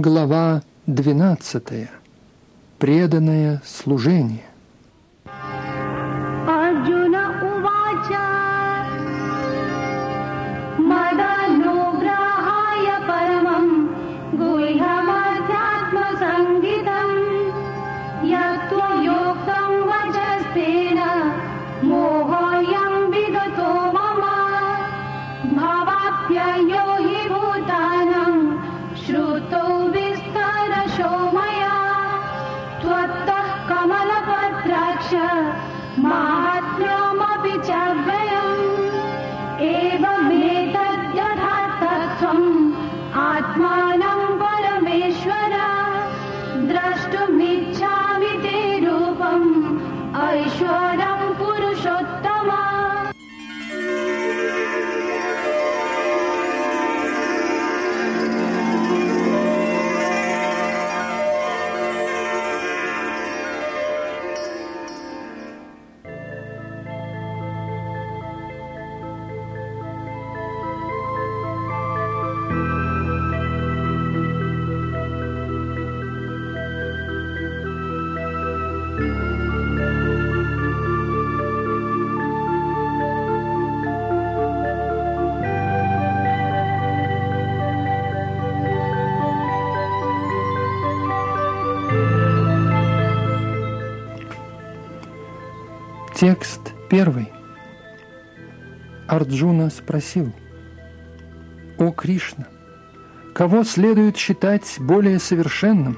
Глава 12. Преданное служение. Текст первый. Арджуна спросил, «О Кришна, кого следует считать более совершенным?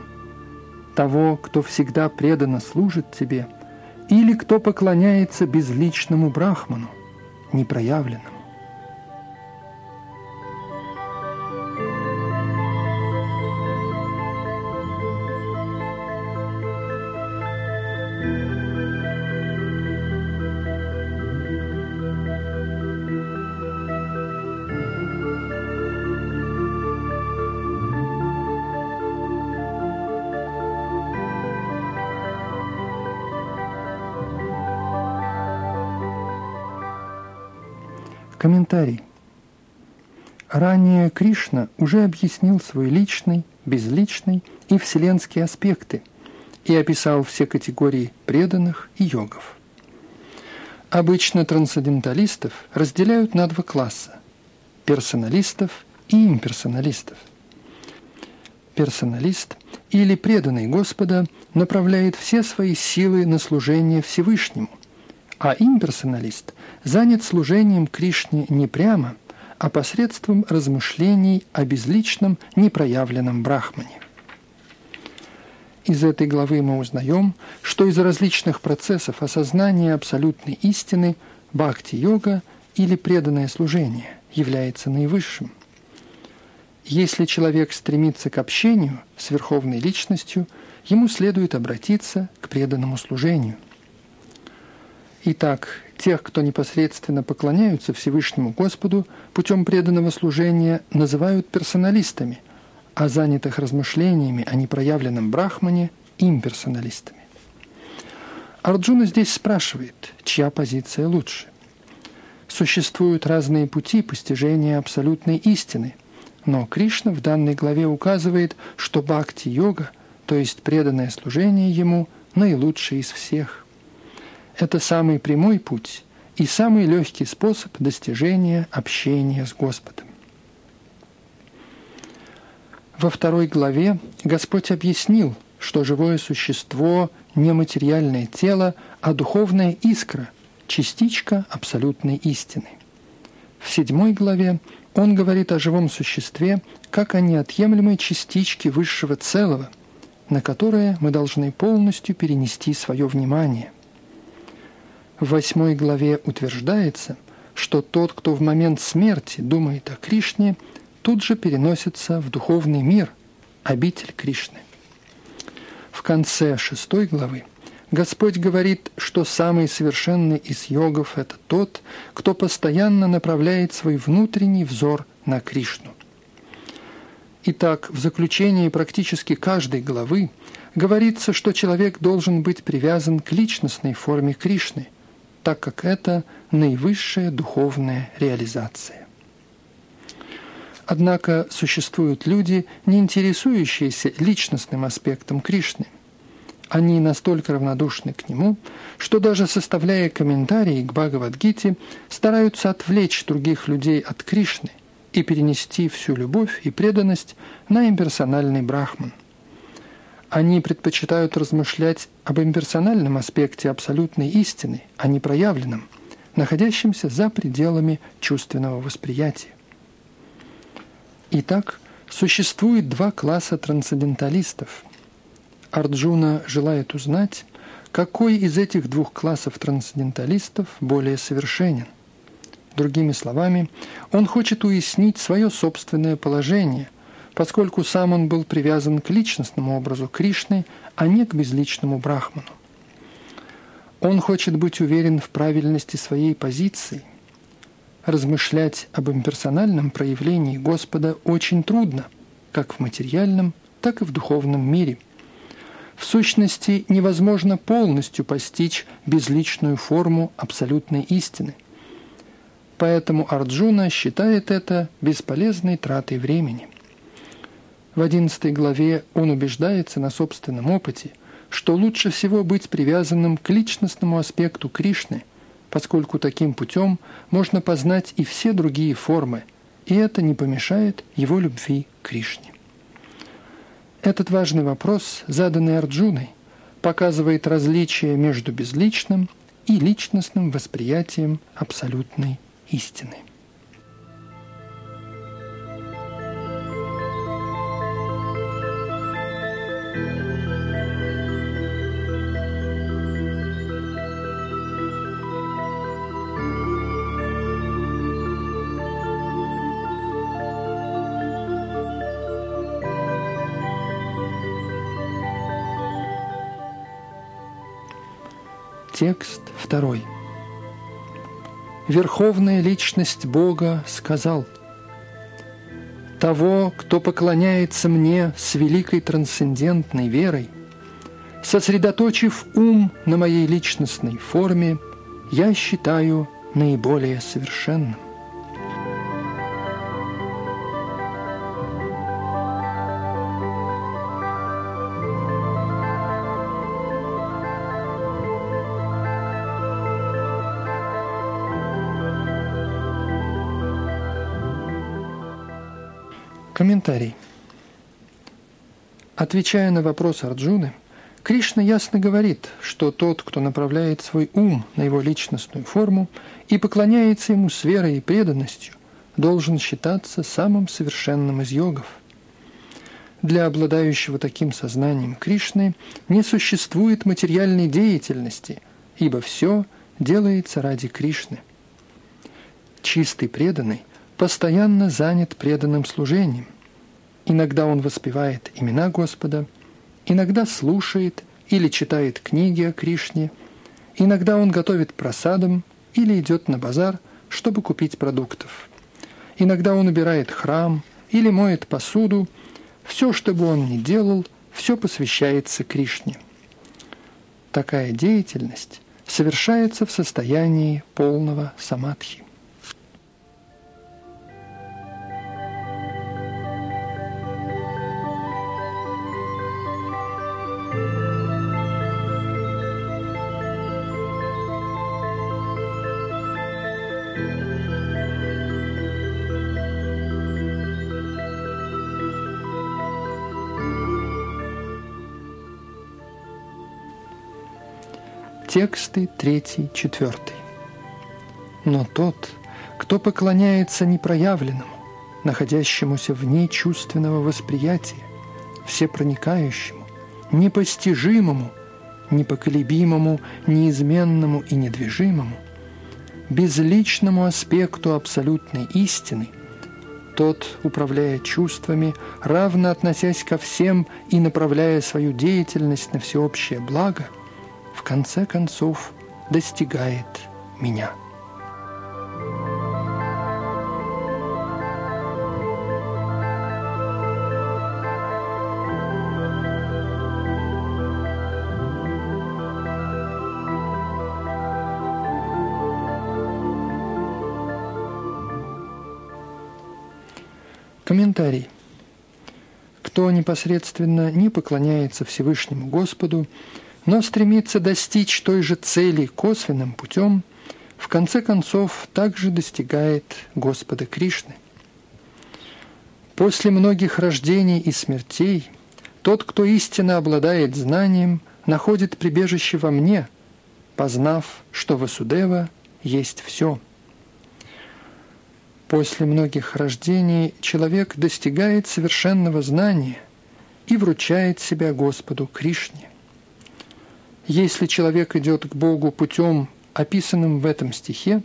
Того, кто всегда преданно служит тебе, или кто поклоняется безличному брахману, непроявленному?» Комментарий. Ранее Кришна уже объяснил свой личный, безличный и вселенские аспекты и описал все категории преданных и йогов. Обычно трансценденталистов разделяют на два класса – персоналистов и имперсоналистов. Персоналист или преданный Господа направляет все свои силы на служение Всевышнему, а имперсоналист занят служением Кришне не прямо, а посредством размышлений о безличном, непроявленном брахмане. Из этой главы мы узнаем, что из различных процессов осознания абсолютной истины бхакти-йога или преданное служение является наивысшим. Если человек стремится к общению с Верховной Личностью, ему следует обратиться к преданному служению. Итак, тех, кто непосредственно поклоняются Всевышнему Господу путем преданного служения, называют персоналистами, а занятых размышлениями о непроявленном брахмане – имперсоналистами. Арджуна здесь спрашивает, чья позиция лучше. Существуют разные пути постижения абсолютной истины, но Кришна в данной главе указывает, что бхакти-йога, то есть преданное служение ему, наилучшее из всех – это самый прямой путь и самый легкий способ достижения общения с Господом. Во второй главе Господь объяснил, что живое существо – не материальное тело, а духовная искра, частичка абсолютной истины. В седьмой главе Он говорит о живом существе как о неотъемлемой частичке высшего целого, на которое мы должны полностью перенести свое внимание – в восьмой главе утверждается, что тот, кто в момент смерти думает о Кришне, тут же переносится в духовный мир, обитель Кришны. В конце шестой главы Господь говорит, что самый совершенный из йогов – это тот, кто постоянно направляет свой внутренний взор на Кришну. Итак, в заключении практически каждой главы говорится, что человек должен быть привязан к личностной форме Кришны – так как это наивысшая духовная реализация. Однако существуют люди, не интересующиеся личностным аспектом Кришны. Они настолько равнодушны к нему, что даже составляя комментарии к Бхагавадгите, стараются отвлечь других людей от Кришны и перенести всю любовь и преданность на имперсональный брахман. Они предпочитают размышлять об имперсональном аспекте абсолютной истины, а не проявленном, находящемся за пределами чувственного восприятия. Итак, существует два класса трансценденталистов. Арджуна желает узнать, какой из этих двух классов трансценденталистов более совершенен. Другими словами, он хочет уяснить свое собственное положение, поскольку сам он был привязан к личностному образу Кришны, а не к безличному брахману. Он хочет быть уверен в правильности своей позиции – размышлять об имперсональном проявлении Господа очень трудно, как в материальном, так и в духовном мире. В сущности, невозможно полностью постичь безличную форму абсолютной истины. Поэтому Арджуна считает это бесполезной тратой времени. В одиннадцатой главе он убеждается на собственном опыте, что лучше всего быть привязанным к личностному аспекту Кришны – поскольку таким путем можно познать и все другие формы, и это не помешает его любви к Кришне. Этот важный вопрос, заданный Арджуной, показывает различие между безличным и личностным восприятием абсолютной истины. Текст второй. Верховная личность Бога сказал, «Того, кто поклоняется мне с великой трансцендентной верой, сосредоточив ум на моей личностной форме, я считаю наиболее совершенным». Комментарий. Отвечая на вопрос Арджуны, Кришна ясно говорит, что тот, кто направляет свой ум на его личностную форму и поклоняется ему с верой и преданностью, должен считаться самым совершенным из йогов. Для обладающего таким сознанием Кришны не существует материальной деятельности, ибо все делается ради Кришны. Чистый преданный постоянно занят преданным служением. Иногда он воспевает имена Господа, иногда слушает или читает книги о Кришне, иногда он готовит просадом или идет на базар, чтобы купить продуктов. Иногда он убирает храм или моет посуду. Все, что бы он ни делал, все посвящается Кришне. Такая деятельность совершается в состоянии полного самадхи. Тексты 3, 4. Но тот, кто поклоняется непроявленному, находящемуся вне чувственного восприятия, всепроникающему, непостижимому, непоколебимому, неизменному и недвижимому, безличному аспекту абсолютной истины, тот, управляя чувствами, равно относясь ко всем и направляя свою деятельность на всеобщее благо – конце концов достигает меня. Комментарий. Кто непосредственно не поклоняется Всевышнему Господу, но стремится достичь той же цели косвенным путем, в конце концов также достигает Господа Кришны. После многих рождений и смертей тот, кто истинно обладает знанием, находит прибежище во мне, познав, что Васудева есть все. После многих рождений человек достигает совершенного знания и вручает себя Господу Кришне. Если человек идет к Богу путем, описанным в этом стихе,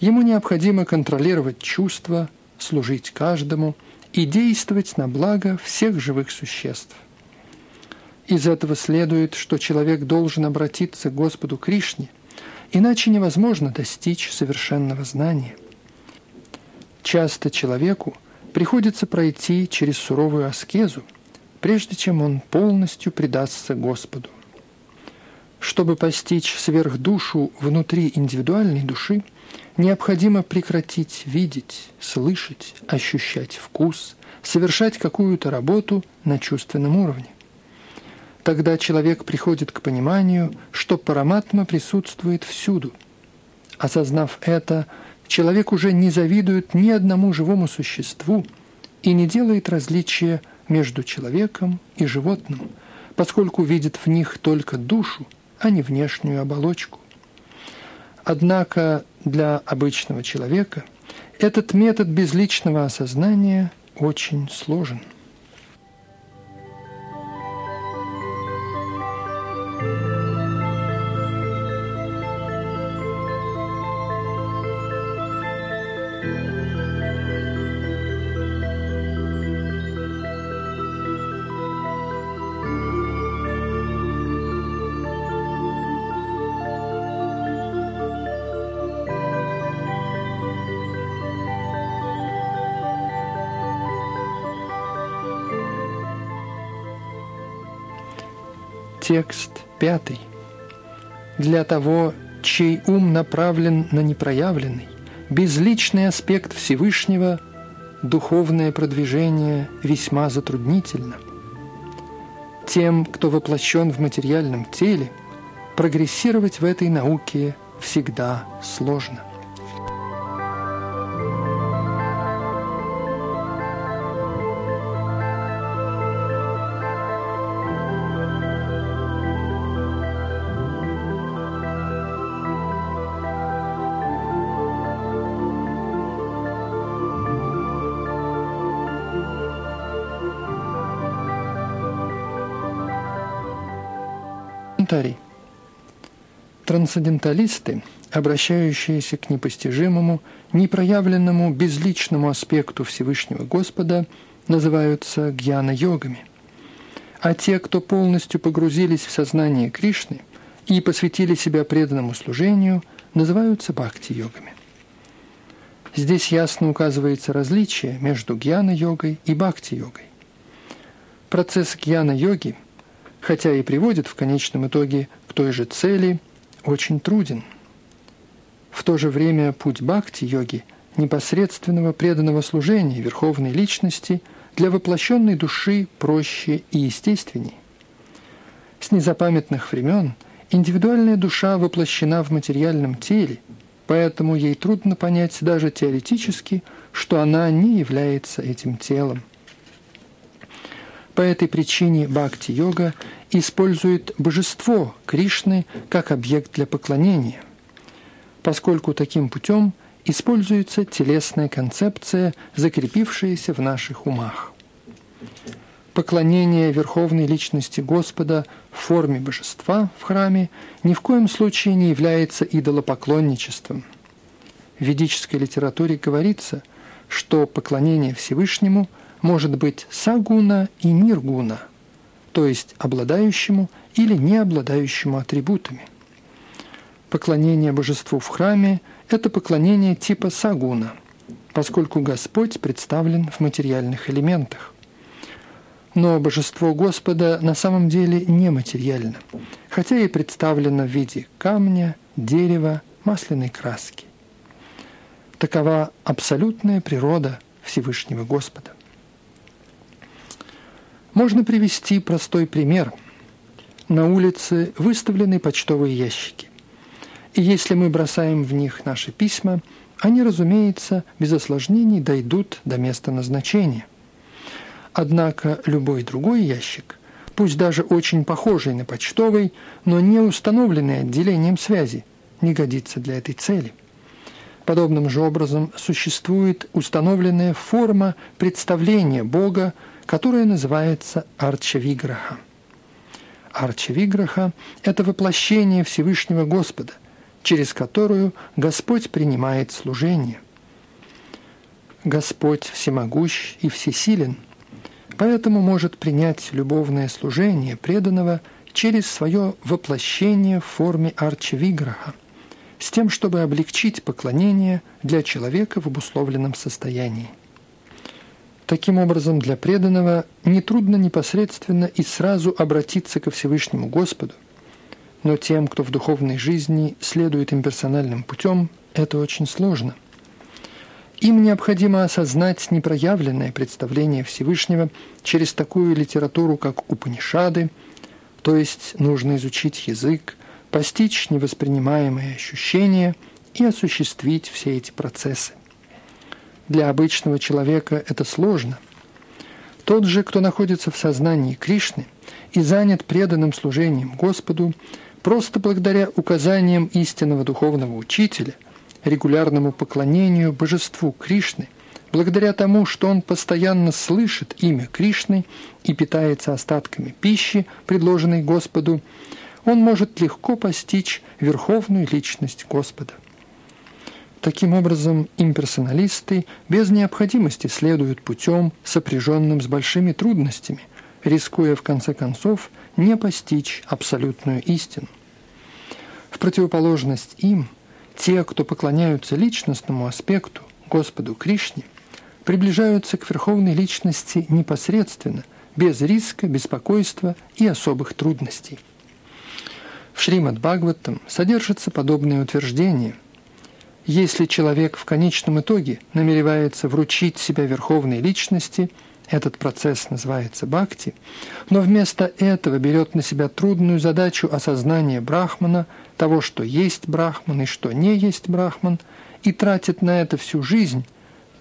ему необходимо контролировать чувства, служить каждому и действовать на благо всех живых существ. Из этого следует, что человек должен обратиться к Господу Кришне, иначе невозможно достичь совершенного знания. Часто человеку приходится пройти через суровую аскезу, прежде чем он полностью предастся Господу. Чтобы постичь сверхдушу внутри индивидуальной души, необходимо прекратить видеть, слышать, ощущать вкус, совершать какую-то работу на чувственном уровне. Тогда человек приходит к пониманию, что параматма присутствует всюду. Осознав это, человек уже не завидует ни одному живому существу и не делает различия между человеком и животным, поскольку видит в них только душу, а не внешнюю оболочку. Однако для обычного человека этот метод безличного осознания очень сложен. Текст пятый. Для того, чей ум направлен на непроявленный, безличный аспект Всевышнего, духовное продвижение весьма затруднительно. Тем, кто воплощен в материальном теле, прогрессировать в этой науке всегда сложно. Комментарий. Трансценденталисты, обращающиеся к непостижимому, непроявленному, безличному аспекту Всевышнего Господа, называются гьяна-йогами. А те, кто полностью погрузились в сознание Кришны и посвятили себя преданному служению, называются бхакти-йогами. Здесь ясно указывается различие между гьяна-йогой и бхакти-йогой. Процесс гьяна-йоги – хотя и приводит в конечном итоге к той же цели, очень труден. В то же время путь бхакти-йоги, непосредственного преданного служения Верховной Личности, для воплощенной души проще и естественней. С незапамятных времен индивидуальная душа воплощена в материальном теле, поэтому ей трудно понять даже теоретически, что она не является этим телом. По этой причине бхакти-йога использует божество Кришны как объект для поклонения, поскольку таким путем используется телесная концепция, закрепившаяся в наших умах. Поклонение Верховной Личности Господа в форме божества в храме ни в коем случае не является идолопоклонничеством. В ведической литературе говорится, что поклонение Всевышнему – может быть сагуна и ниргуна, то есть обладающему или не обладающему атрибутами. Поклонение божеству в храме – это поклонение типа сагуна, поскольку Господь представлен в материальных элементах. Но божество Господа на самом деле нематериально, хотя и представлено в виде камня, дерева, масляной краски. Такова абсолютная природа Всевышнего Господа. Можно привести простой пример. На улице выставлены почтовые ящики. И если мы бросаем в них наши письма, они, разумеется, без осложнений дойдут до места назначения. Однако любой другой ящик, пусть даже очень похожий на почтовый, но не установленный отделением связи, не годится для этой цели. Подобным же образом существует установленная форма представления Бога которая называется Арчавиграха. Арчавиграха – это воплощение Всевышнего Господа, через которую Господь принимает служение. Господь всемогущ и всесилен, поэтому может принять любовное служение преданного через свое воплощение в форме Арчавиграха, с тем, чтобы облегчить поклонение для человека в обусловленном состоянии. Таким образом, для преданного нетрудно непосредственно и сразу обратиться ко Всевышнему Господу, но тем, кто в духовной жизни следует имперсональным путем, это очень сложно. Им необходимо осознать непроявленное представление Всевышнего через такую литературу, как Упанишады, то есть нужно изучить язык, постичь невоспринимаемые ощущения и осуществить все эти процессы. Для обычного человека это сложно. Тот же, кто находится в сознании Кришны и занят преданным служением Господу, просто благодаря указаниям истинного духовного учителя, регулярному поклонению божеству Кришны, благодаря тому, что он постоянно слышит имя Кришны и питается остатками пищи, предложенной Господу, он может легко постичь верховную личность Господа. Таким образом, имперсоналисты без необходимости следуют путем, сопряженным с большими трудностями, рискуя в конце концов не постичь абсолютную истину. В противоположность им, те, кто поклоняются личностному аспекту, Господу Кришне, приближаются к верховной личности непосредственно, без риска, беспокойства и особых трудностей. В Шримад Бхагаватам содержится подобное утверждение – если человек в конечном итоге намеревается вручить себя верховной личности, этот процесс называется бхакти, но вместо этого берет на себя трудную задачу осознания брахмана, того, что есть брахман и что не есть брахман, и тратит на это всю жизнь,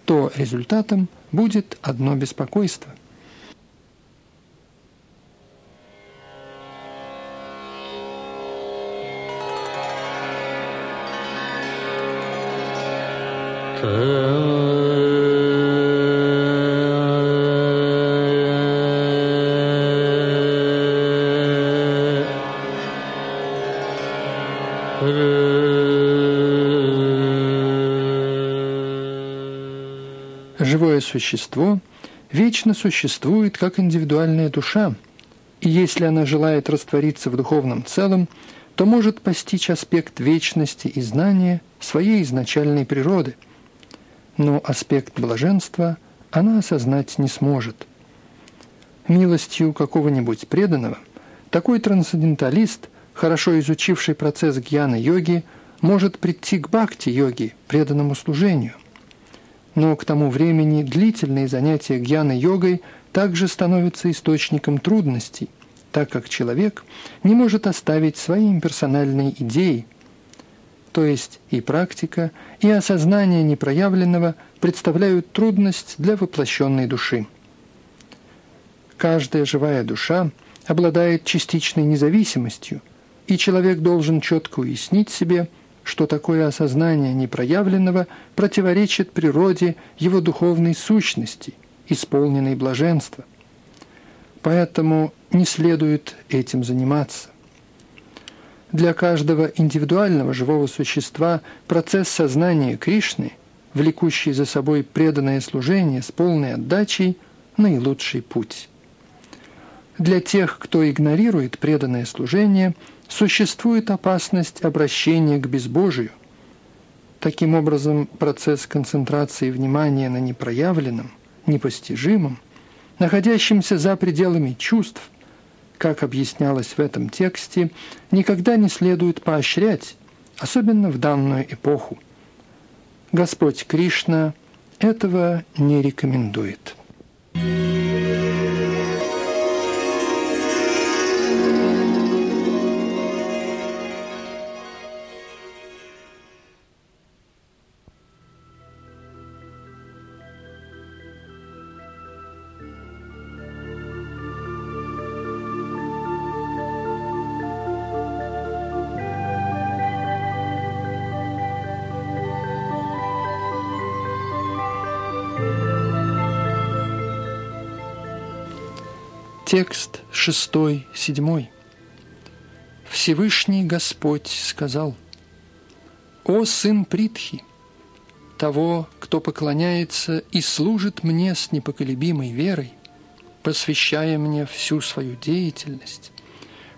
то результатом будет одно беспокойство – Живое существо вечно существует как индивидуальная душа, и если она желает раствориться в духовном целом, то может постичь аспект вечности и знания своей изначальной природы – но аспект блаженства она осознать не сможет. Милостью какого-нибудь преданного такой трансценденталист, хорошо изучивший процесс гьяна-йоги, может прийти к бхакти-йоге, преданному служению. Но к тому времени длительные занятия гьяна-йогой также становятся источником трудностей, так как человек не может оставить свои имперсональные идеи, то есть и практика, и осознание непроявленного представляют трудность для воплощенной души. Каждая живая душа обладает частичной независимостью, и человек должен четко уяснить себе, что такое осознание непроявленного противоречит природе его духовной сущности, исполненной блаженства. Поэтому не следует этим заниматься. Для каждого индивидуального живого существа процесс сознания Кришны, влекущий за собой преданное служение с полной отдачей, наилучший путь. Для тех, кто игнорирует преданное служение, существует опасность обращения к безбожию. Таким образом, процесс концентрации внимания на непроявленном, непостижимом, находящемся за пределами чувств, как объяснялось в этом тексте, никогда не следует поощрять, особенно в данную эпоху. Господь Кришна этого не рекомендует. Текст шестой, седьмой. Всевышний Господь сказал, «О сын Притхи, того, кто поклоняется и служит мне с непоколебимой верой, посвящая мне всю свою деятельность,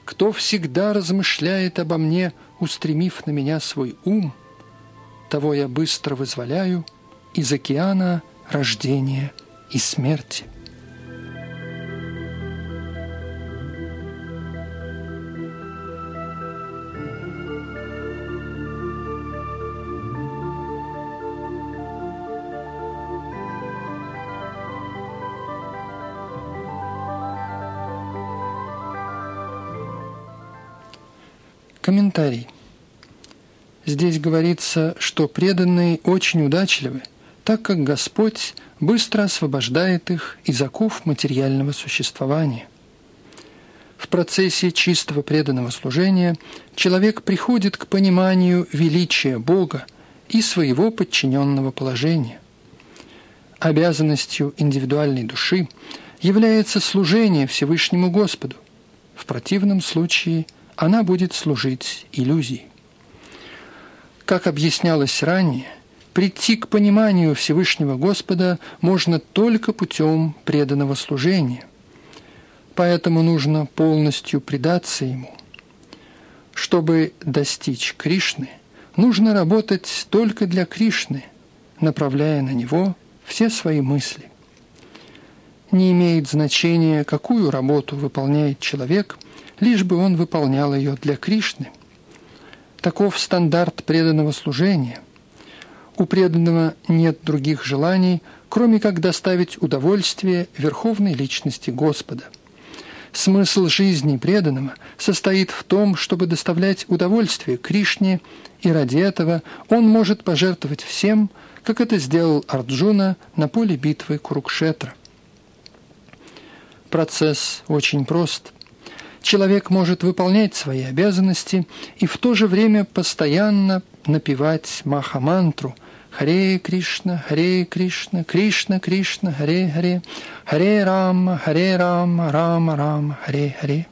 кто всегда размышляет обо мне, устремив на меня свой ум, того я быстро вызволяю из океана рождения и смерти. Комментарий. Здесь говорится, что преданные очень удачливы, так как Господь быстро освобождает их из оков материального существования. В процессе чистого преданного служения человек приходит к пониманию величия Бога и своего подчиненного положения. Обязанностью индивидуальной души является служение Всевышнему Господу. В противном случае она будет служить иллюзии. Как объяснялось ранее, прийти к пониманию Всевышнего Господа можно только путем преданного служения. Поэтому нужно полностью предаться Ему. Чтобы достичь Кришны, нужно работать только для Кришны, направляя на Него все свои мысли. Не имеет значения, какую работу выполняет человек, лишь бы он выполнял ее для Кришны. Таков стандарт преданного служения. У преданного нет других желаний, кроме как доставить удовольствие верховной личности Господа. Смысл жизни преданного состоит в том, чтобы доставлять удовольствие Кришне, и ради этого он может пожертвовать всем, как это сделал Арджуна на поле битвы Курукшетра. Процесс очень прост человек может выполнять свои обязанности и в то же время постоянно напевать Махамантру Харе Кришна, Харе Кришна, Кришна Кришна, Харе Харе, Харе Рама, Харе Рама, Рама Рама, Харе Харе.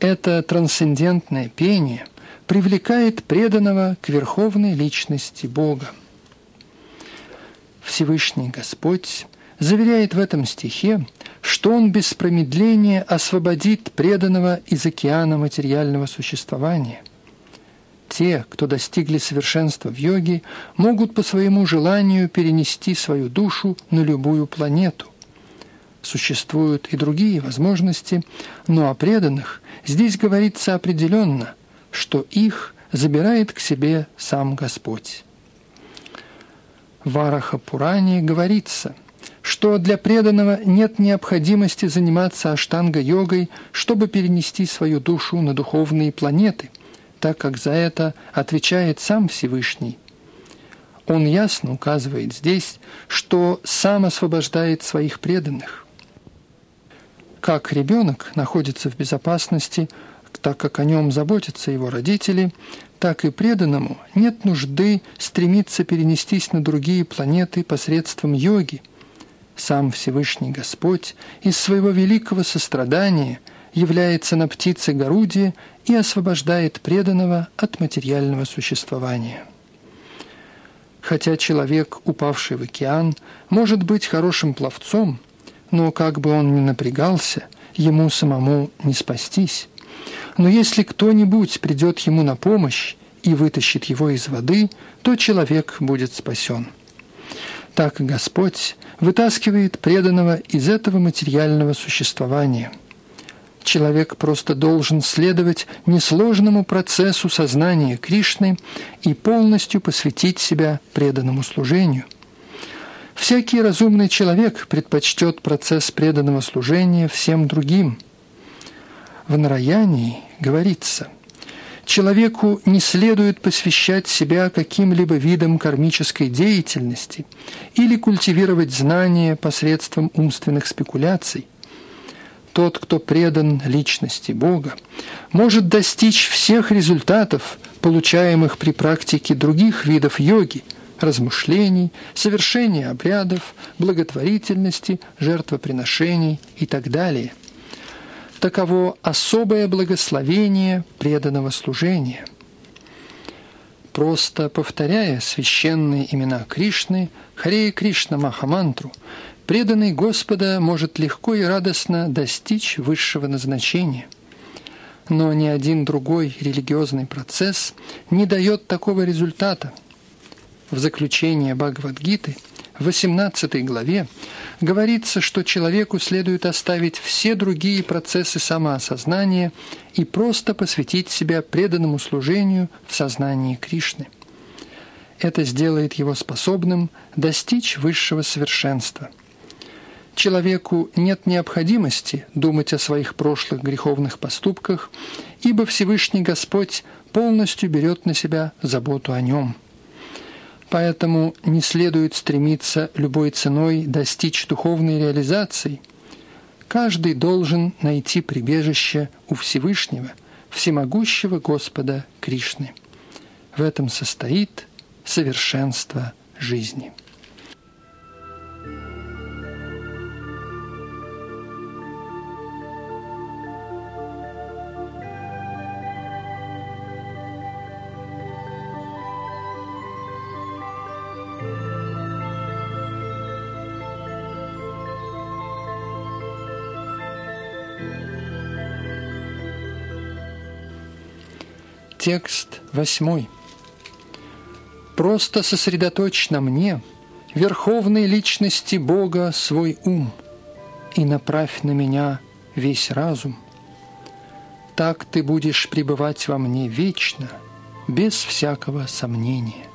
Это трансцендентное пение привлекает преданного к верховной личности Бога. Всевышний Господь заверяет в этом стихе, что он без промедления освободит преданного из океана материального существования. Те, кто достигли совершенства в йоге, могут по своему желанию перенести свою душу на любую планету. Существуют и другие возможности, но о преданных здесь говорится определенно, что их забирает к себе сам Господь. В Араха Пуране говорится – что для преданного нет необходимости заниматься аштанга-йогой, чтобы перенести свою душу на духовные планеты, так как за это отвечает сам Всевышний. Он ясно указывает здесь, что сам освобождает своих преданных. Как ребенок находится в безопасности, так как о нем заботятся его родители, так и преданному нет нужды стремиться перенестись на другие планеты посредством йоги – сам Всевышний Господь из своего великого сострадания является на птице Горуде и освобождает преданного от материального существования. Хотя человек, упавший в океан, может быть хорошим пловцом, но как бы он ни напрягался, ему самому не спастись. Но если кто-нибудь придет ему на помощь и вытащит его из воды, то человек будет спасен. Так Господь вытаскивает преданного из этого материального существования. Человек просто должен следовать несложному процессу сознания Кришны и полностью посвятить себя преданному служению. Всякий разумный человек предпочтет процесс преданного служения всем другим. В Нараянии говорится – Человеку не следует посвящать себя каким-либо видам кармической деятельности или культивировать знания посредством умственных спекуляций. Тот, кто предан личности Бога, может достичь всех результатов, получаемых при практике других видов йоги, размышлений, совершения обрядов, благотворительности, жертвоприношений и так далее. Таково особое благословение преданного служения. Просто повторяя священные имена Кришны, Харе Кришна Махамантру, преданный Господа может легко и радостно достичь высшего назначения – но ни один другой религиозный процесс не дает такого результата. В заключение Бхагавадгиты, 18 главе, говорится, что человеку следует оставить все другие процессы самоосознания и просто посвятить себя преданному служению в сознании Кришны. Это сделает его способным достичь высшего совершенства – человеку нет необходимости думать о своих прошлых греховных поступках, ибо Всевышний Господь полностью берет на себя заботу о нем. Поэтому не следует стремиться любой ценой достичь духовной реализации. Каждый должен найти прибежище у Всевышнего, всемогущего Господа Кришны. В этом состоит совершенство жизни. Текст восьмой. Просто сосредоточь на мне, верховной личности Бога, свой ум, и направь на меня весь разум. Так ты будешь пребывать во мне вечно, без всякого сомнения.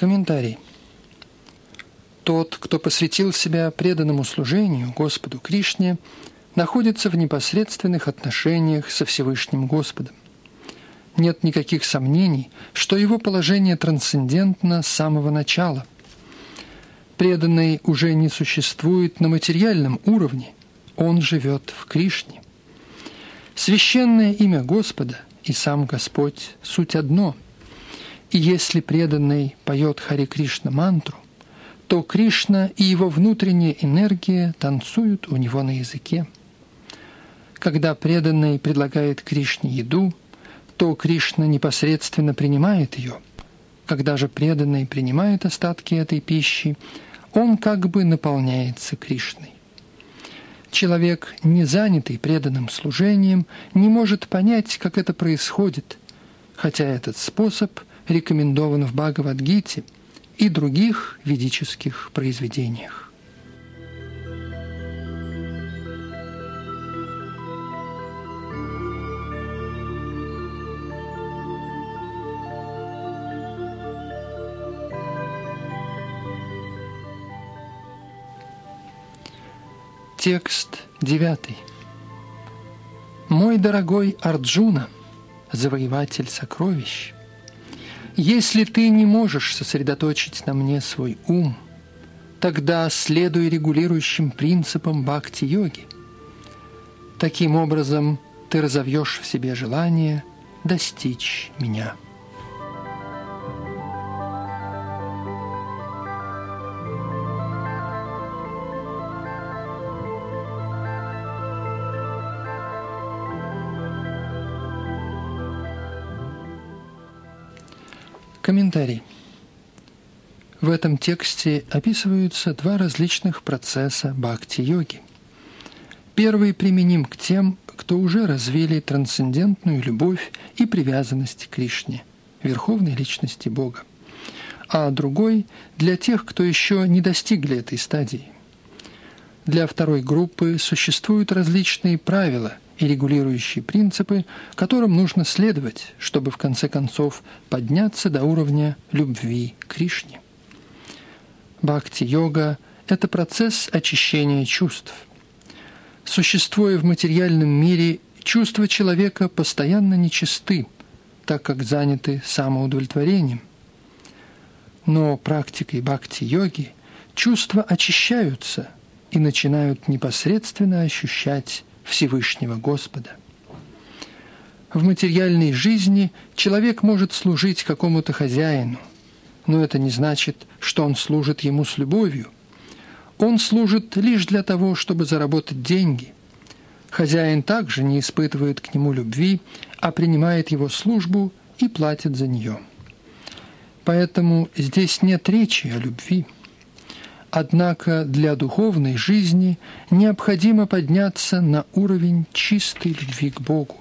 Комментарий. Тот, кто посвятил себя преданному служению Господу Кришне, находится в непосредственных отношениях со Всевышним Господом. Нет никаких сомнений, что его положение трансцендентно с самого начала. Преданный уже не существует на материальном уровне, он живет в Кришне. Священное имя Господа и сам Господь – суть одно – и если преданный поет Хари Кришна мантру, то Кришна и его внутренняя энергия танцуют у него на языке. Когда преданный предлагает Кришне еду, то Кришна непосредственно принимает ее. Когда же преданный принимает остатки этой пищи, он как бы наполняется Кришной. Человек, не занятый преданным служением, не может понять, как это происходит, хотя этот способ рекомендован в Бхагавадгите и других ведических произведениях. Текст девятый. Мой дорогой Арджуна, завоеватель сокровищ – если ты не можешь сосредоточить на мне свой ум, тогда следуй регулирующим принципам бхакти-йоги. Таким образом, ты разовьешь в себе желание достичь меня. Комментарий. В этом тексте описываются два различных процесса бхакти-йоги. Первый применим к тем, кто уже развили трансцендентную любовь и привязанность к Кришне, верховной личности Бога, а другой для тех, кто еще не достигли этой стадии. Для второй группы существуют различные правила – и регулирующие принципы, которым нужно следовать, чтобы в конце концов подняться до уровня любви к Кришне. Бхакти-йога – это процесс очищения чувств. Существуя в материальном мире, чувства человека постоянно нечисты, так как заняты самоудовлетворением. Но практикой бхакти-йоги чувства очищаются и начинают непосредственно ощущать Всевышнего Господа. В материальной жизни человек может служить какому-то хозяину, но это не значит, что он служит ему с любовью. Он служит лишь для того, чтобы заработать деньги. Хозяин также не испытывает к нему любви, а принимает его службу и платит за нее. Поэтому здесь нет речи о любви. Однако для духовной жизни необходимо подняться на уровень чистой любви к Богу.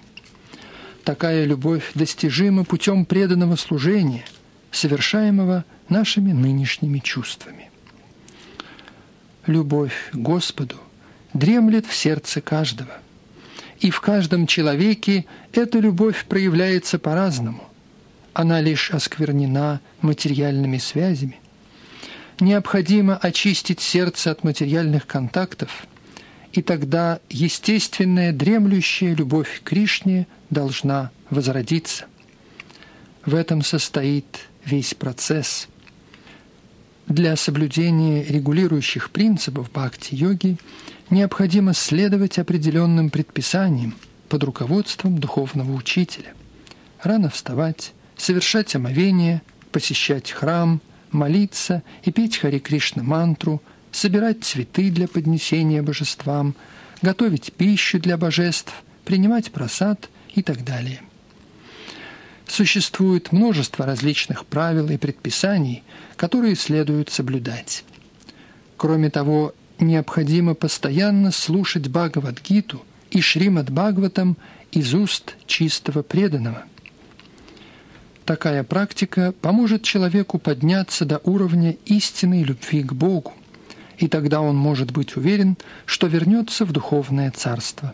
Такая любовь достижима путем преданного служения, совершаемого нашими нынешними чувствами. Любовь к Господу дремлет в сердце каждого. И в каждом человеке эта любовь проявляется по-разному. Она лишь осквернена материальными связями. Необходимо очистить сердце от материальных контактов, и тогда естественная дремлющая любовь к Кришне должна возродиться. В этом состоит весь процесс. Для соблюдения регулирующих принципов бхакти-йоги необходимо следовать определенным предписаниям под руководством духовного учителя. Рано вставать, совершать омовение, посещать храм, молиться и петь Хари Кришна мантру, собирать цветы для поднесения божествам, готовить пищу для божеств, принимать просад и так далее. Существует множество различных правил и предписаний, которые следует соблюдать. Кроме того, необходимо постоянно слушать Бхагавадгиту и Шримад Бхагаватам из уст чистого преданного. Такая практика поможет человеку подняться до уровня истинной любви к Богу, и тогда он может быть уверен, что вернется в духовное царство.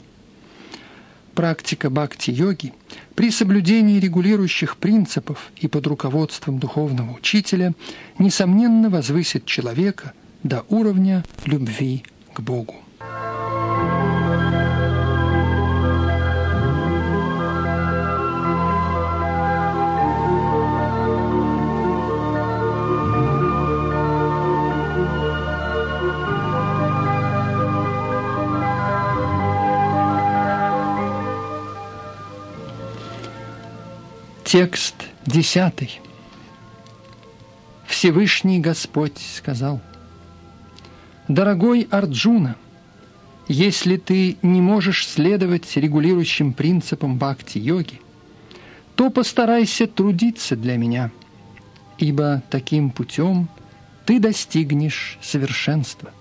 Практика бхакти-йоги при соблюдении регулирующих принципов и под руководством духовного учителя несомненно возвысит человека до уровня любви к Богу. Текст десятый. Всевышний Господь сказал, «Дорогой Арджуна, если ты не можешь следовать регулирующим принципам бхакти-йоги, то постарайся трудиться для меня, ибо таким путем ты достигнешь совершенства».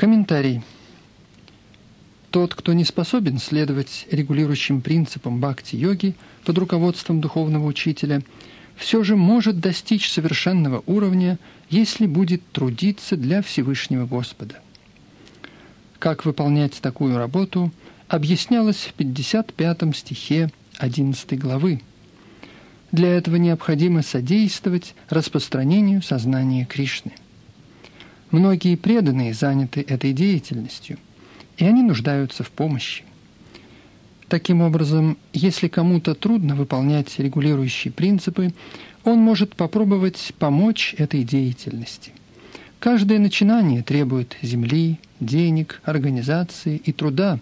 Комментарий. Тот, кто не способен следовать регулирующим принципам бхакти-йоги под руководством духовного учителя, все же может достичь совершенного уровня, если будет трудиться для Всевышнего Господа. Как выполнять такую работу, объяснялось в 55 стихе 11 главы. Для этого необходимо содействовать распространению сознания Кришны – Многие преданные заняты этой деятельностью, и они нуждаются в помощи. Таким образом, если кому-то трудно выполнять регулирующие принципы, он может попробовать помочь этой деятельности. Каждое начинание требует земли, денег, организации и труда.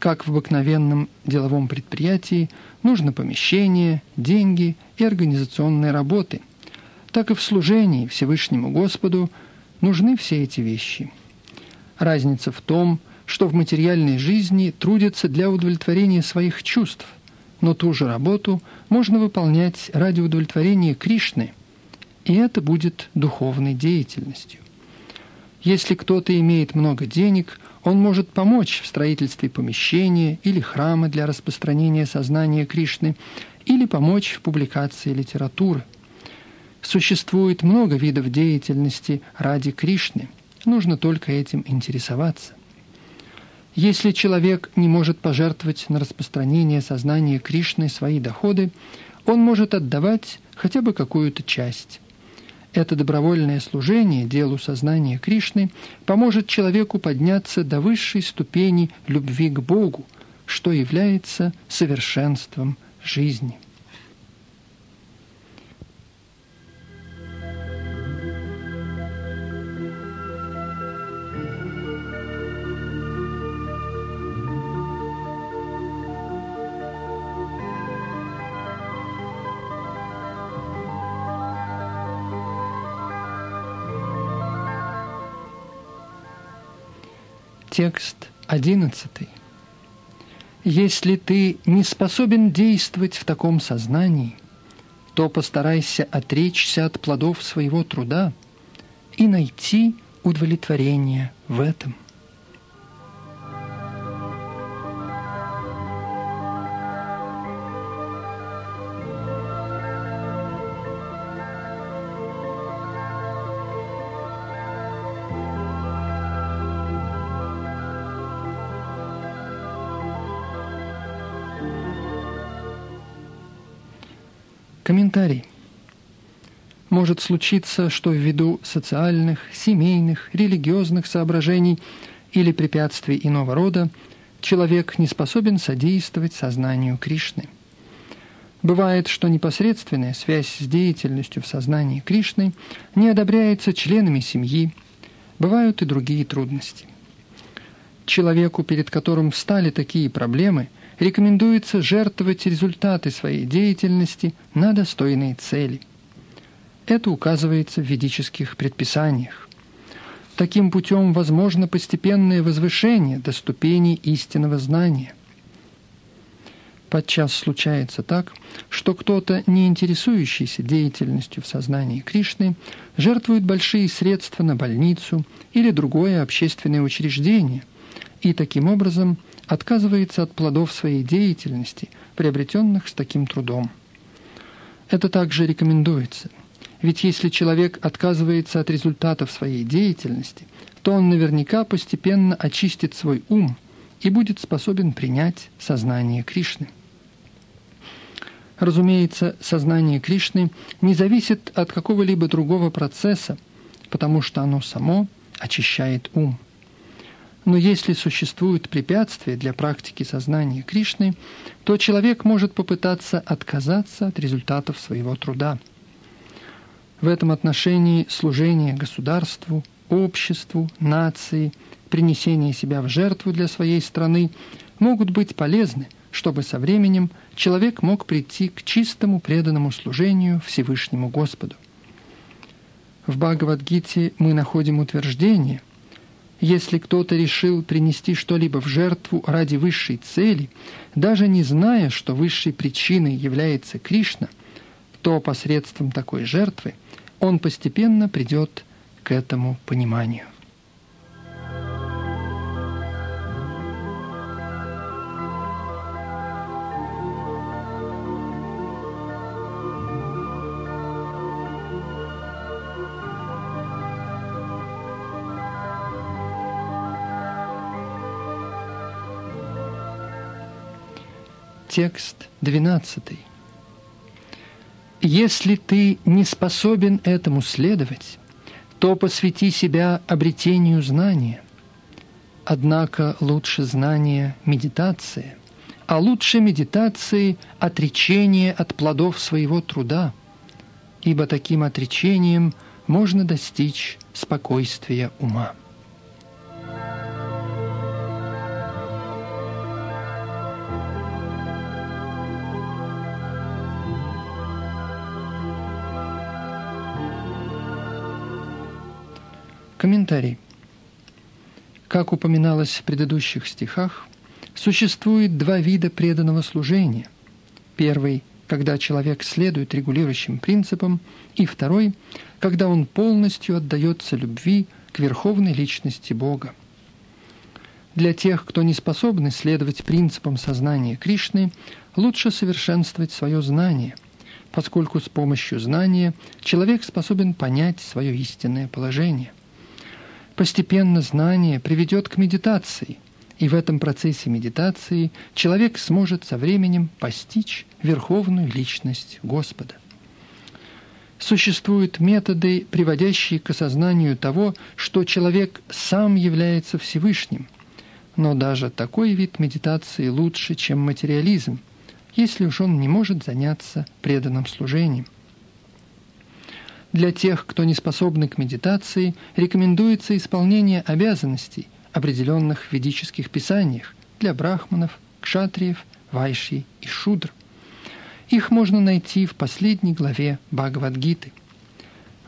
Как в обыкновенном деловом предприятии нужно помещение, деньги и организационные работы, так и в служении Всевышнему Господу – нужны все эти вещи. Разница в том, что в материальной жизни трудятся для удовлетворения своих чувств, но ту же работу можно выполнять ради удовлетворения Кришны, и это будет духовной деятельностью. Если кто-то имеет много денег, он может помочь в строительстве помещения или храма для распространения сознания Кришны, или помочь в публикации литературы. Существует много видов деятельности ради Кришны. Нужно только этим интересоваться. Если человек не может пожертвовать на распространение сознания Кришны свои доходы, он может отдавать хотя бы какую-то часть. Это добровольное служение делу сознания Кришны поможет человеку подняться до высшей ступени любви к Богу, что является совершенством жизни. Текст одиннадцатый. Если ты не способен действовать в таком сознании, то постарайся отречься от плодов своего труда и найти удовлетворение в этом. Комментарий. Может случиться, что ввиду социальных, семейных, религиозных соображений или препятствий иного рода человек не способен содействовать сознанию Кришны. Бывает, что непосредственная связь с деятельностью в сознании Кришны не одобряется членами семьи, бывают и другие трудности. Человеку, перед которым встали такие проблемы – рекомендуется жертвовать результаты своей деятельности на достойные цели. Это указывается в ведических предписаниях. Таким путем возможно постепенное возвышение до ступени истинного знания. Подчас случается так, что кто-то, не интересующийся деятельностью в сознании Кришны, жертвует большие средства на больницу или другое общественное учреждение, и таким образом – отказывается от плодов своей деятельности, приобретенных с таким трудом. Это также рекомендуется. Ведь если человек отказывается от результатов своей деятельности, то он наверняка постепенно очистит свой ум и будет способен принять сознание Кришны. Разумеется, сознание Кришны не зависит от какого-либо другого процесса, потому что оно само очищает ум – но если существуют препятствия для практики сознания Кришны, то человек может попытаться отказаться от результатов своего труда. В этом отношении служение государству, обществу, нации, принесение себя в жертву для своей страны могут быть полезны, чтобы со временем человек мог прийти к чистому преданному служению Всевышнему Господу. В Бхагавадгите мы находим утверждение – если кто-то решил принести что-либо в жертву ради высшей цели, даже не зная, что высшей причиной является Кришна, то посредством такой жертвы он постепенно придет к этому пониманию. Текст 12. Если ты не способен этому следовать, то посвяти себя обретению знания. Однако лучше знания – медитация, а лучше медитации – отречение от плодов своего труда, ибо таким отречением можно достичь спокойствия ума. Комментарий. Как упоминалось в предыдущих стихах, существует два вида преданного служения. Первый – когда человек следует регулирующим принципам, и второй – когда он полностью отдается любви к верховной личности Бога. Для тех, кто не способны следовать принципам сознания Кришны, лучше совершенствовать свое знание, поскольку с помощью знания человек способен понять свое истинное положение – Постепенно знание приведет к медитации, И в этом процессе медитации человек сможет со временем постичь верховную личность Господа. Существуют методы, приводящие к осознанию того, что человек сам является Всевышним. Но даже такой вид медитации лучше, чем материализм, если уж он не может заняться преданным служением. Для тех, кто не способны к медитации, рекомендуется исполнение обязанностей, определенных в ведических писаниях для брахманов, кшатриев, вайши и шудр. Их можно найти в последней главе Бхагавадгиты.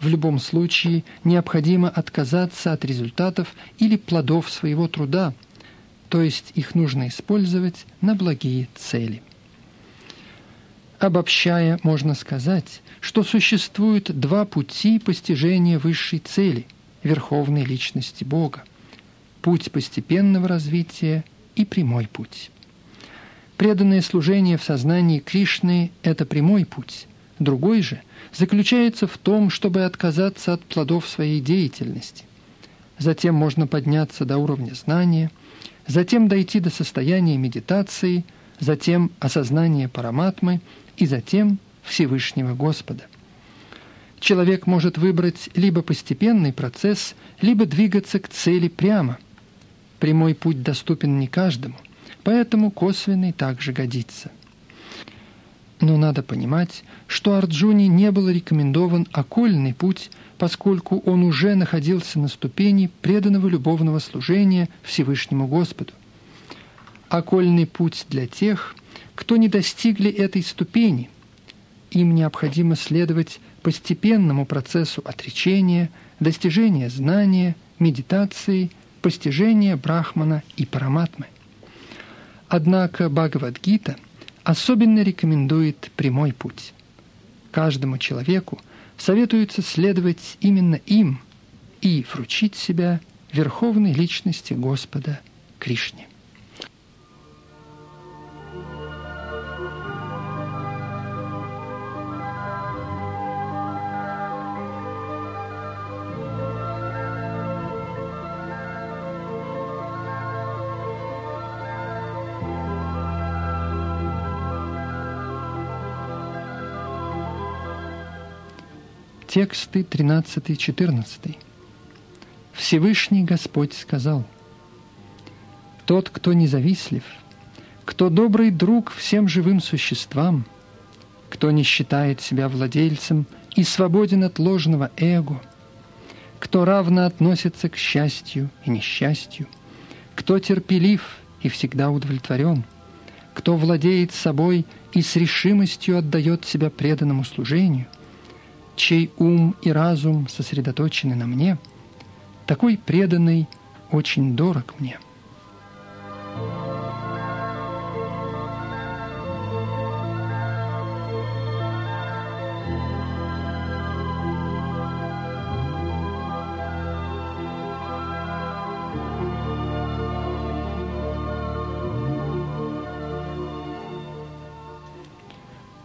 В любом случае необходимо отказаться от результатов или плодов своего труда, то есть их нужно использовать на благие цели. Обобщая, можно сказать, что существует два пути постижения высшей цели – верховной личности Бога – путь постепенного развития и прямой путь. Преданное служение в сознании Кришны – это прямой путь. Другой же заключается в том, чтобы отказаться от плодов своей деятельности. Затем можно подняться до уровня знания, затем дойти до состояния медитации, затем осознания параматмы и затем Всевышнего Господа. Человек может выбрать либо постепенный процесс, либо двигаться к цели прямо – Прямой путь доступен не каждому, поэтому косвенный также годится. Но надо понимать, что Арджуне не был рекомендован окольный путь, поскольку он уже находился на ступени преданного любовного служения Всевышнему Господу. Окольный путь для тех, кто не достигли этой ступени. Им необходимо следовать постепенному процессу отречения, достижения знания, медитации – постижения Брахмана и Параматмы. Однако Бхагавадгита особенно рекомендует прямой путь. Каждому человеку советуется следовать именно им и вручить себя верховной личности Господа Кришне. Тексты 13-14. Всевышний Господь сказал, «Тот, кто независлив, кто добрый друг всем живым существам, кто не считает себя владельцем и свободен от ложного эго, кто равно относится к счастью и несчастью, кто терпелив и всегда удовлетворен, кто владеет собой и с решимостью отдает себя преданному служению – чей ум и разум сосредоточены на мне, такой преданный очень дорог мне.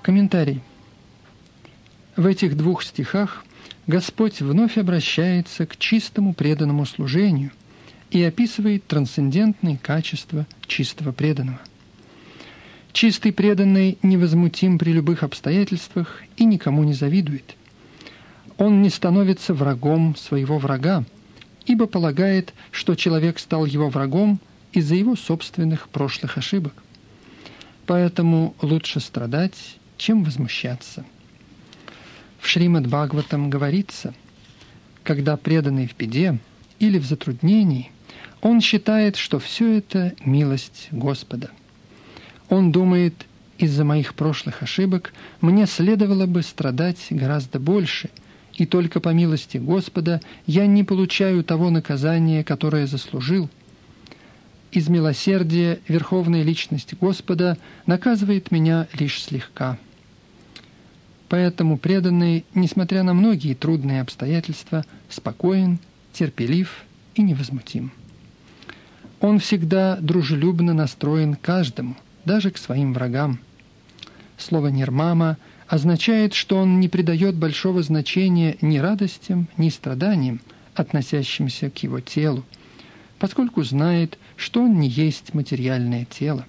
Комментарий. В этих двух стихах Господь вновь обращается к чистому преданному служению и описывает трансцендентные качества чистого преданного. Чистый преданный невозмутим при любых обстоятельствах и никому не завидует. Он не становится врагом своего врага, ибо полагает, что человек стал его врагом из-за его собственных прошлых ошибок. Поэтому лучше страдать, чем возмущаться. В Шримад Бхагаватам говорится, когда преданный в беде или в затруднении, он считает, что все это милость Господа. Он думает, из-за моих прошлых ошибок мне следовало бы страдать гораздо больше, и только по милости Господа я не получаю того наказания, которое заслужил. Из милосердия Верховная Личность Господа наказывает меня лишь слегка – Поэтому преданный, несмотря на многие трудные обстоятельства, спокоен, терпелив и невозмутим. Он всегда дружелюбно настроен каждому, даже к своим врагам. Слово «нирмама» означает, что он не придает большого значения ни радостям, ни страданиям, относящимся к его телу, поскольку знает, что он не есть материальное тело.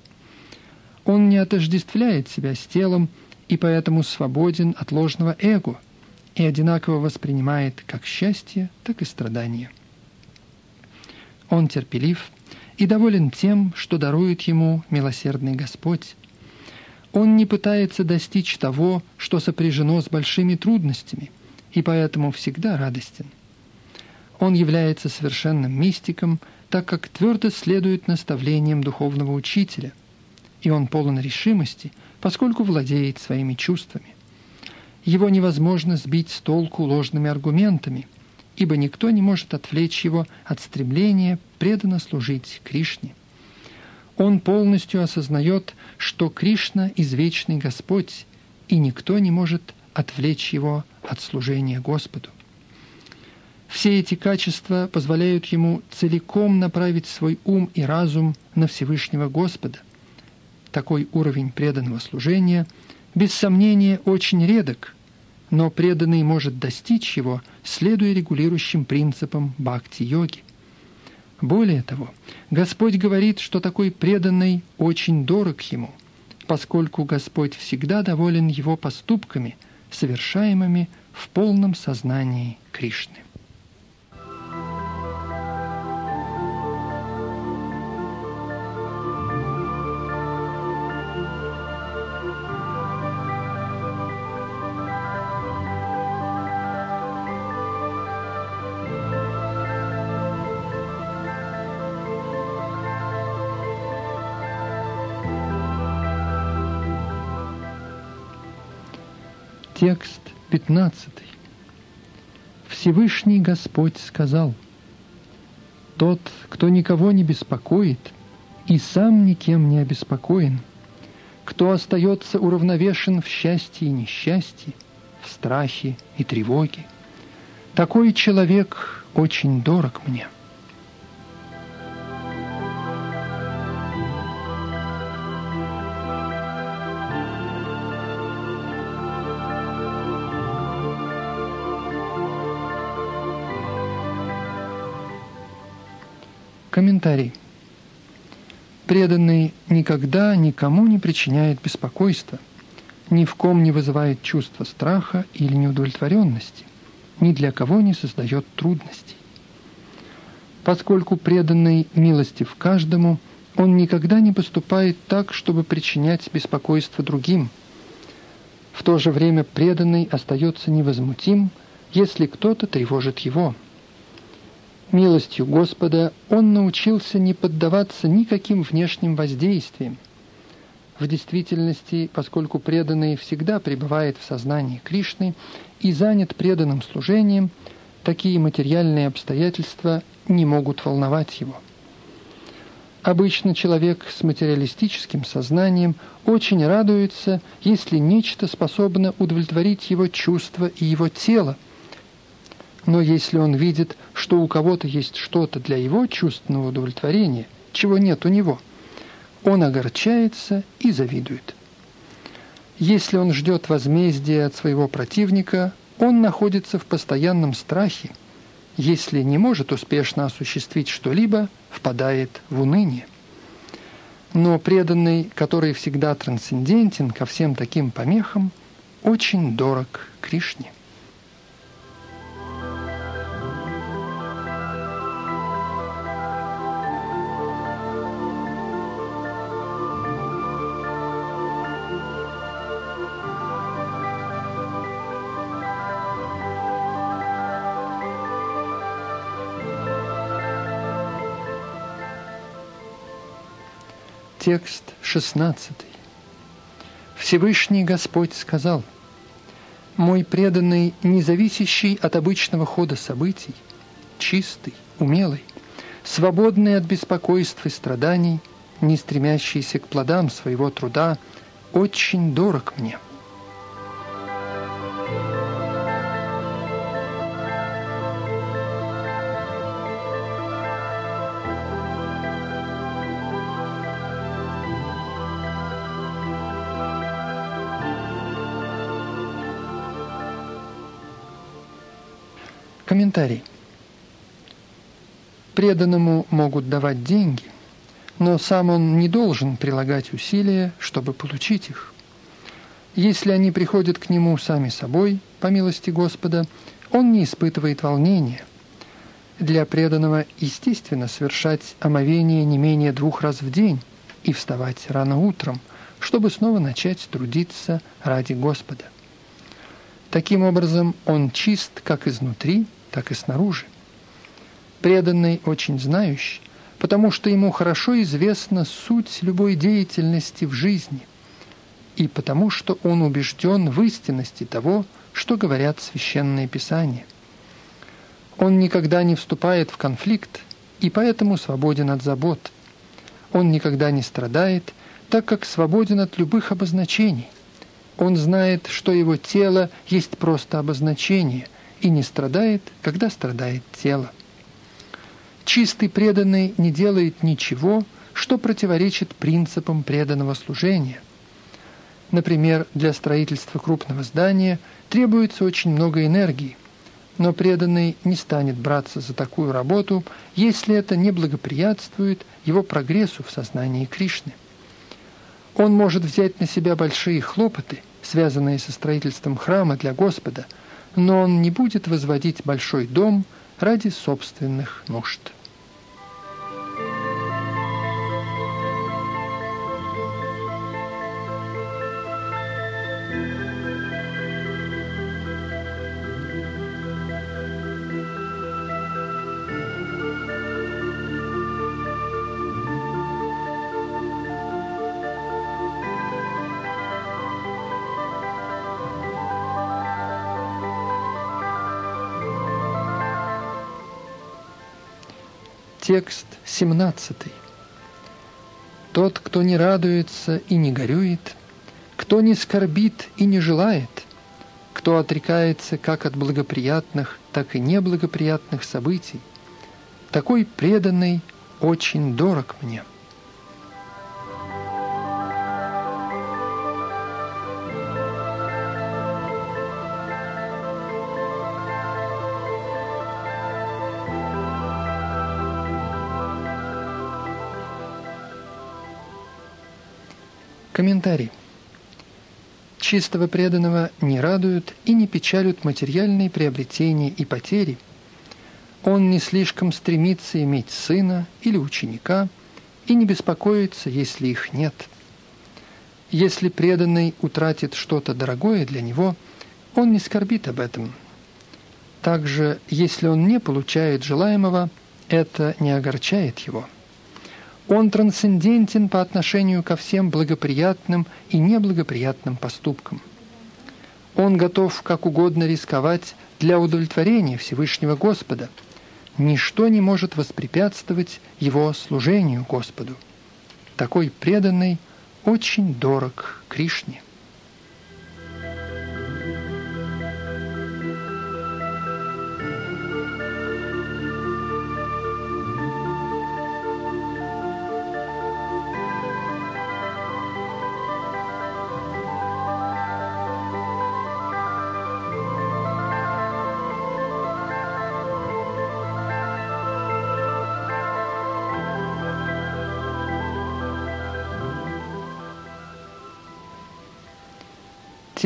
Он не отождествляет себя с телом и поэтому свободен от ложного эго и одинаково воспринимает как счастье, так и страдания. Он терпелив и доволен тем, что дарует ему милосердный Господь. Он не пытается достичь того, что сопряжено с большими трудностями, и поэтому всегда радостен. Он является совершенным мистиком, так как твердо следует наставлениям духовного учителя, и он полон решимости, поскольку владеет своими чувствами. Его невозможно сбить с толку ложными аргументами, ибо никто не может отвлечь его от стремления преданно служить Кришне. Он полностью осознает, что Кришна – извечный Господь, и никто не может отвлечь его от служения Господу. Все эти качества позволяют ему целиком направить свой ум и разум на Всевышнего Господа. Такой уровень преданного служения, без сомнения, очень редок, но преданный может достичь его, следуя регулирующим принципам бхакти-йоги. Более того, Господь говорит, что такой преданный очень дорог ему, поскольку Господь всегда доволен его поступками, совершаемыми в полном сознании Кришны. Текст 15. Всевышний Господь сказал, «Тот, кто никого не беспокоит и сам никем не обеспокоен, кто остается уравновешен в счастье и несчастье, в страхе и тревоге, такой человек очень дорог мне». Комментарий. Преданный никогда никому не причиняет беспокойства, ни в ком не вызывает чувства страха или неудовлетворенности, ни для кого не создает трудностей. Поскольку преданный милости в каждому, он никогда не поступает так, чтобы причинять беспокойство другим. В то же время преданный остается невозмутим, если кто-то тревожит его – Милостью Господа он научился не поддаваться никаким внешним воздействиям. В действительности, поскольку преданный всегда пребывает в сознании Кришны и занят преданным служением, такие материальные обстоятельства не могут волновать его. Обычно человек с материалистическим сознанием очень радуется, если нечто способно удовлетворить его чувства и его тело – но если он видит, что у кого-то есть что-то для его чувственного удовлетворения, чего нет у него, он огорчается и завидует. Если он ждет возмездия от своего противника, он находится в постоянном страхе. Если не может успешно осуществить что-либо, впадает в уныние. Но преданный, который всегда трансцендентен ко всем таким помехам, очень дорог Кришне. Текст 16. Всевышний Господь сказал, «Мой преданный, независящий от обычного хода событий, чистый, умелый, свободный от беспокойств и страданий, не стремящийся к плодам своего труда, очень дорог мне». Комментарий. Преданному могут давать деньги, но сам он не должен прилагать усилия, чтобы получить их. Если они приходят к нему сами собой, по милости Господа, он не испытывает волнения. Для преданного естественно совершать омовение не менее двух раз в день и вставать рано утром, чтобы снова начать трудиться ради Господа. Таким образом, он чист как изнутри, так и снаружи. Преданный очень знающий, потому что ему хорошо известна суть любой деятельности в жизни, и потому что он убежден в истинности того, что говорят священные писания. Он никогда не вступает в конфликт и поэтому свободен от забот. Он никогда не страдает, так как свободен от любых обозначений. Он знает, что его тело есть просто обозначение и не страдает, когда страдает тело. Чистый преданный не делает ничего, что противоречит принципам преданного служения. Например, для строительства крупного здания требуется очень много энергии, но преданный не станет браться за такую работу, если это не благоприятствует его прогрессу в сознании Кришны. Он может взять на себя большие хлопоты, связанные со строительством храма для Господа, но он не будет возводить большой дом ради собственных нужд. Текст 17. Тот, кто не радуется и не горюет, кто не скорбит и не желает, кто отрекается как от благоприятных, так и неблагоприятных событий, такой преданный очень дорог мне. Комментарий. Чистого преданного не радуют и не печалят материальные приобретения и потери. Он не слишком стремится иметь сына или ученика и не беспокоится, если их нет. Если преданный утратит что-то дорогое для него, он не скорбит об этом. Также, если он не получает желаемого, это не огорчает его. Он трансцендентен по отношению ко всем благоприятным и неблагоприятным поступкам. Он готов как угодно рисковать для удовлетворения Всевышнего Господа. Ничто не может воспрепятствовать его служению Господу. Такой преданный очень дорог Кришне.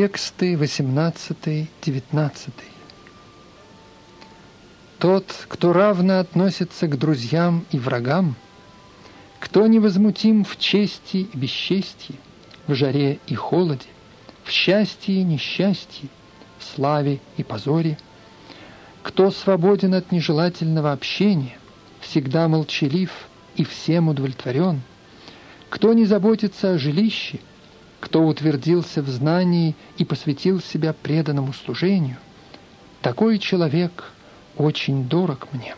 Тексты 18-19. Тот, кто равно относится к друзьям и врагам, кто невозмутим в чести и бесчестии, в жаре и холоде, в счастье и несчастье, в славе и позоре, кто свободен от нежелательного общения, всегда молчалив и всем удовлетворен, кто не заботится о жилище – кто утвердился в знании и посвятил себя преданному служению, такой человек очень дорог мне.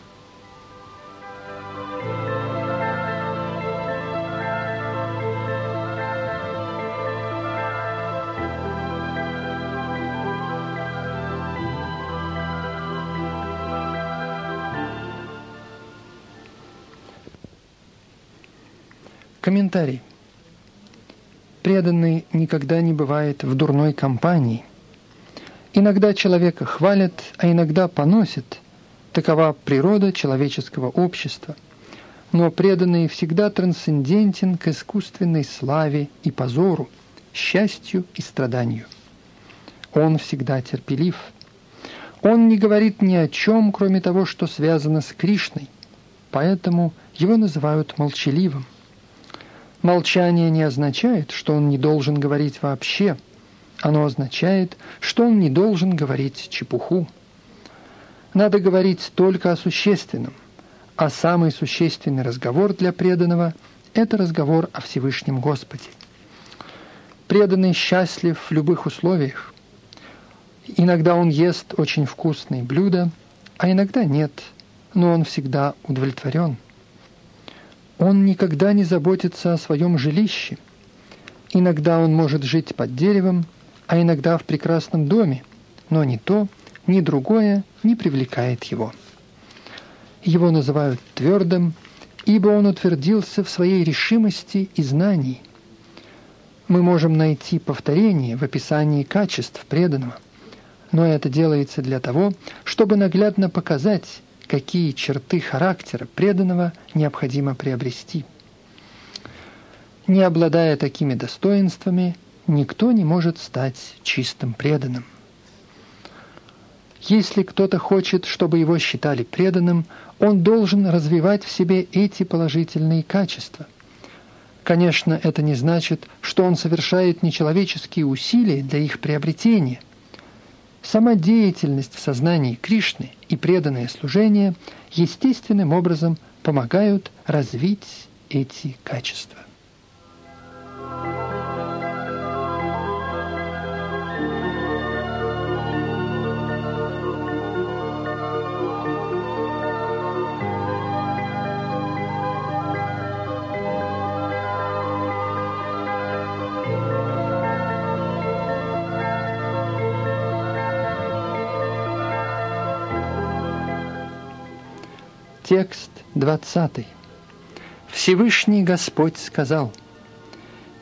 Комментарий преданный никогда не бывает в дурной компании. Иногда человека хвалят, а иногда поносят, Такова природа человеческого общества. Но преданный всегда трансцендентен к искусственной славе и позору, счастью и страданию. Он всегда терпелив. Он не говорит ни о чем, кроме того, что связано с Кришной, поэтому его называют молчаливым. Молчание не означает, что он не должен говорить вообще. Оно означает, что он не должен говорить чепуху. Надо говорить только о существенном, а самый существенный разговор для преданного – это разговор о Всевышнем Господе. Преданный счастлив в любых условиях. Иногда он ест очень вкусные блюда, а иногда нет, но он всегда удовлетворен. Он никогда не заботится о своем жилище. Иногда он может жить под деревом, а иногда в прекрасном доме, но ни то, ни другое не привлекает его. Его называют твердым, ибо он утвердился в своей решимости и знании. Мы можем найти повторение в описании качеств преданного, но это делается для того, чтобы наглядно показать, какие черты характера преданного необходимо приобрести. Не обладая такими достоинствами, никто не может стать чистым преданным. Если кто-то хочет, чтобы его считали преданным, он должен развивать в себе эти положительные качества. Конечно, это не значит, что он совершает нечеловеческие усилия для их приобретения. Сама деятельность в сознании Кришны и преданное служение естественным образом помогают развить эти качества. Текст 20. Всевышний Господь сказал,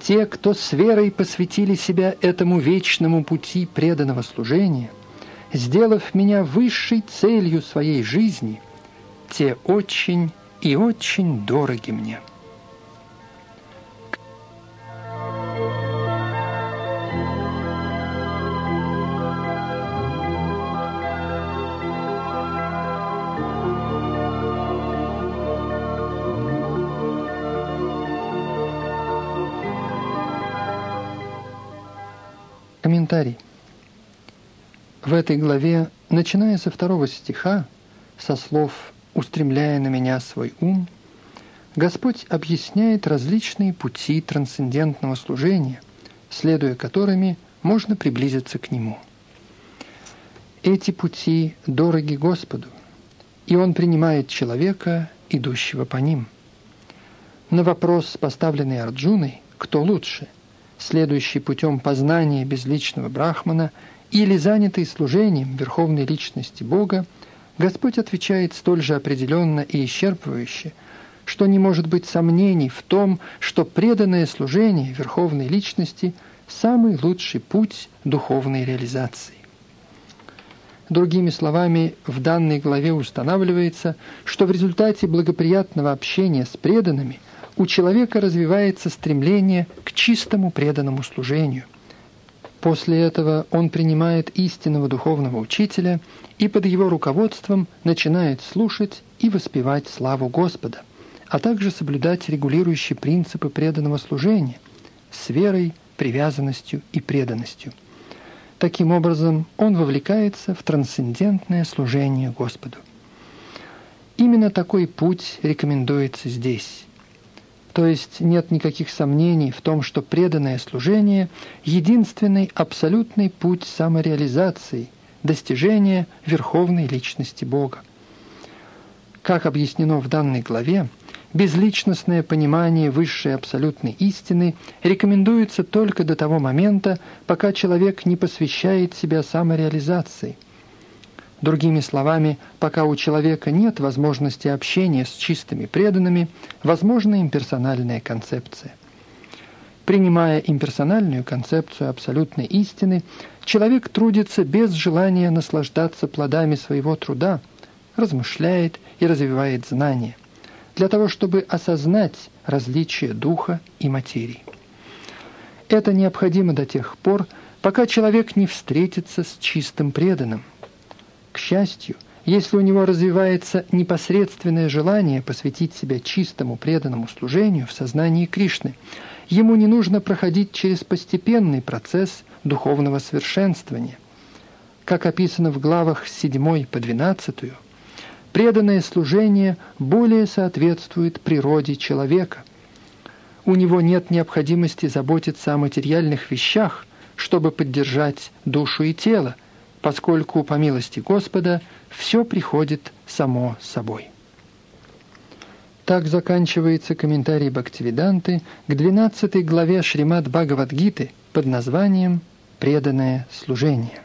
«Те, кто с верой посвятили себя этому вечному пути преданного служения, сделав меня высшей целью своей жизни, те очень и очень дороги мне». Комментарий. В этой главе, начиная со второго стиха, со слов «устремляя на меня свой ум», Господь объясняет различные пути трансцендентного служения, следуя которыми можно приблизиться к Нему. Эти пути дороги Господу, и Он принимает человека, идущего по ним. На вопрос, поставленный Арджуной, кто лучше, следующий путем познания безличного Брахмана или занятый служением верховной личности Бога, Господь отвечает столь же определенно и исчерпывающе, что не может быть сомнений в том, что преданное служение верховной личности – самый лучший путь духовной реализации. Другими словами, в данной главе устанавливается, что в результате благоприятного общения с преданными – у человека развивается стремление к чистому преданному служению. После этого он принимает истинного духовного учителя и под его руководством начинает слушать и воспевать славу Господа, а также соблюдать регулирующие принципы преданного служения с верой, привязанностью и преданностью. Таким образом, он вовлекается в трансцендентное служение Господу. Именно такой путь рекомендуется здесь. То есть нет никаких сомнений в том, что преданное служение – единственный абсолютный путь самореализации, достижения верховной личности Бога. Как объяснено в данной главе, безличностное понимание высшей абсолютной истины рекомендуется только до того момента, пока человек не посвящает себя самореализации – Другими словами, пока у человека нет возможности общения с чистыми преданными, возможна имперсональная концепция. Принимая имперсональную концепцию абсолютной истины, человек трудится без желания наслаждаться плодами своего труда, размышляет и развивает знания, для того, чтобы осознать различие духа и материи. Это необходимо до тех пор, пока человек не встретится с чистым преданным. К счастью, если у него развивается непосредственное желание посвятить себя чистому преданному служению в сознании Кришны, ему не нужно проходить через постепенный процесс духовного совершенствования. Как описано в главах с 7 по 12, преданное служение более соответствует природе человека. У него нет необходимости заботиться о материальных вещах, чтобы поддержать душу и тело, поскольку, по милости Господа, все приходит само собой. Так заканчивается комментарий Бхактивиданты к 12 главе Шримад Бхагавадгиты под названием «Преданное служение».